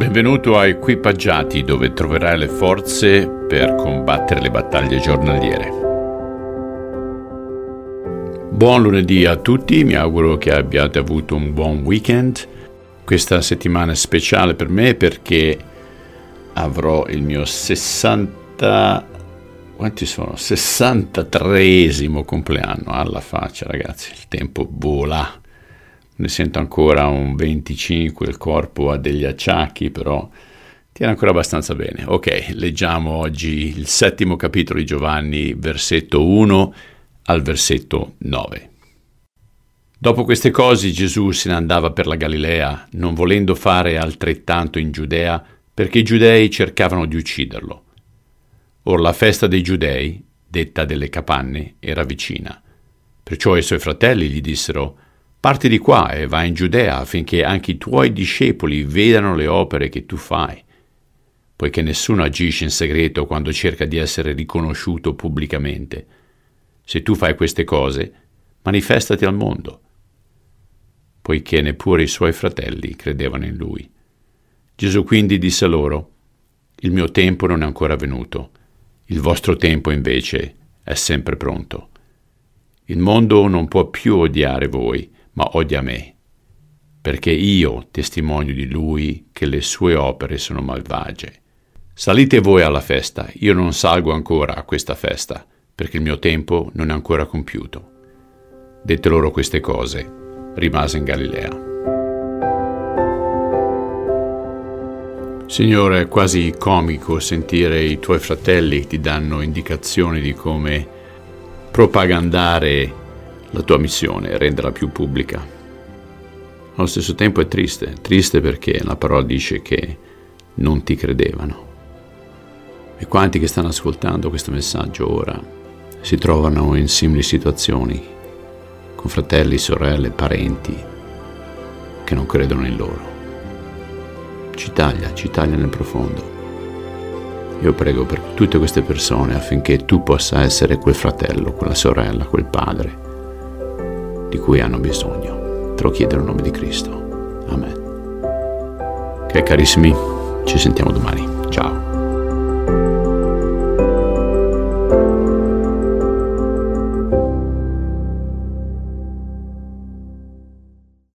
Benvenuto a Equipaggiati dove troverai le forze per combattere le battaglie giornaliere. Buon lunedì a tutti, mi auguro che abbiate avuto un buon weekend. Questa settimana è speciale per me perché avrò il mio 60 quanti sono? 63esimo compleanno alla faccia, ragazzi. Il tempo vola ne sento ancora un 25, il corpo ha degli acciacchi, però tiene ancora abbastanza bene. Ok, leggiamo oggi il settimo capitolo di Giovanni, versetto 1 al versetto 9. Dopo queste cose Gesù se ne andava per la Galilea, non volendo fare altrettanto in Giudea, perché i giudei cercavano di ucciderlo. Or la festa dei giudei, detta delle capanne, era vicina. Perciò i suoi fratelli gli dissero, Parti di qua e vai in Giudea affinché anche i tuoi discepoli vedano le opere che tu fai, poiché nessuno agisce in segreto quando cerca di essere riconosciuto pubblicamente. Se tu fai queste cose, manifestati al mondo, poiché neppure i suoi fratelli credevano in lui. Gesù quindi disse loro, Il mio tempo non è ancora venuto, il vostro tempo invece è sempre pronto. Il mondo non può più odiare voi, ma odia me, perché io testimonio di lui che le sue opere sono malvagie. Salite voi alla festa, io non salgo ancora a questa festa, perché il mio tempo non è ancora compiuto. Dette loro queste cose, rimase in Galilea. Signore, è quasi comico sentire i tuoi fratelli che ti danno indicazioni di come propagandare la tua missione, renderla più pubblica. Allo stesso tempo è triste, triste perché la parola dice che non ti credevano. E quanti che stanno ascoltando questo messaggio ora si trovano in simili situazioni, con fratelli, sorelle, parenti che non credono in loro. Ci taglia, ci taglia nel profondo. Io prego per tutte queste persone affinché tu possa essere quel fratello, quella sorella, quel padre di cui hanno bisogno. Te lo chiedo nel nome di Cristo. Amen. Ok carissimi, ci sentiamo domani.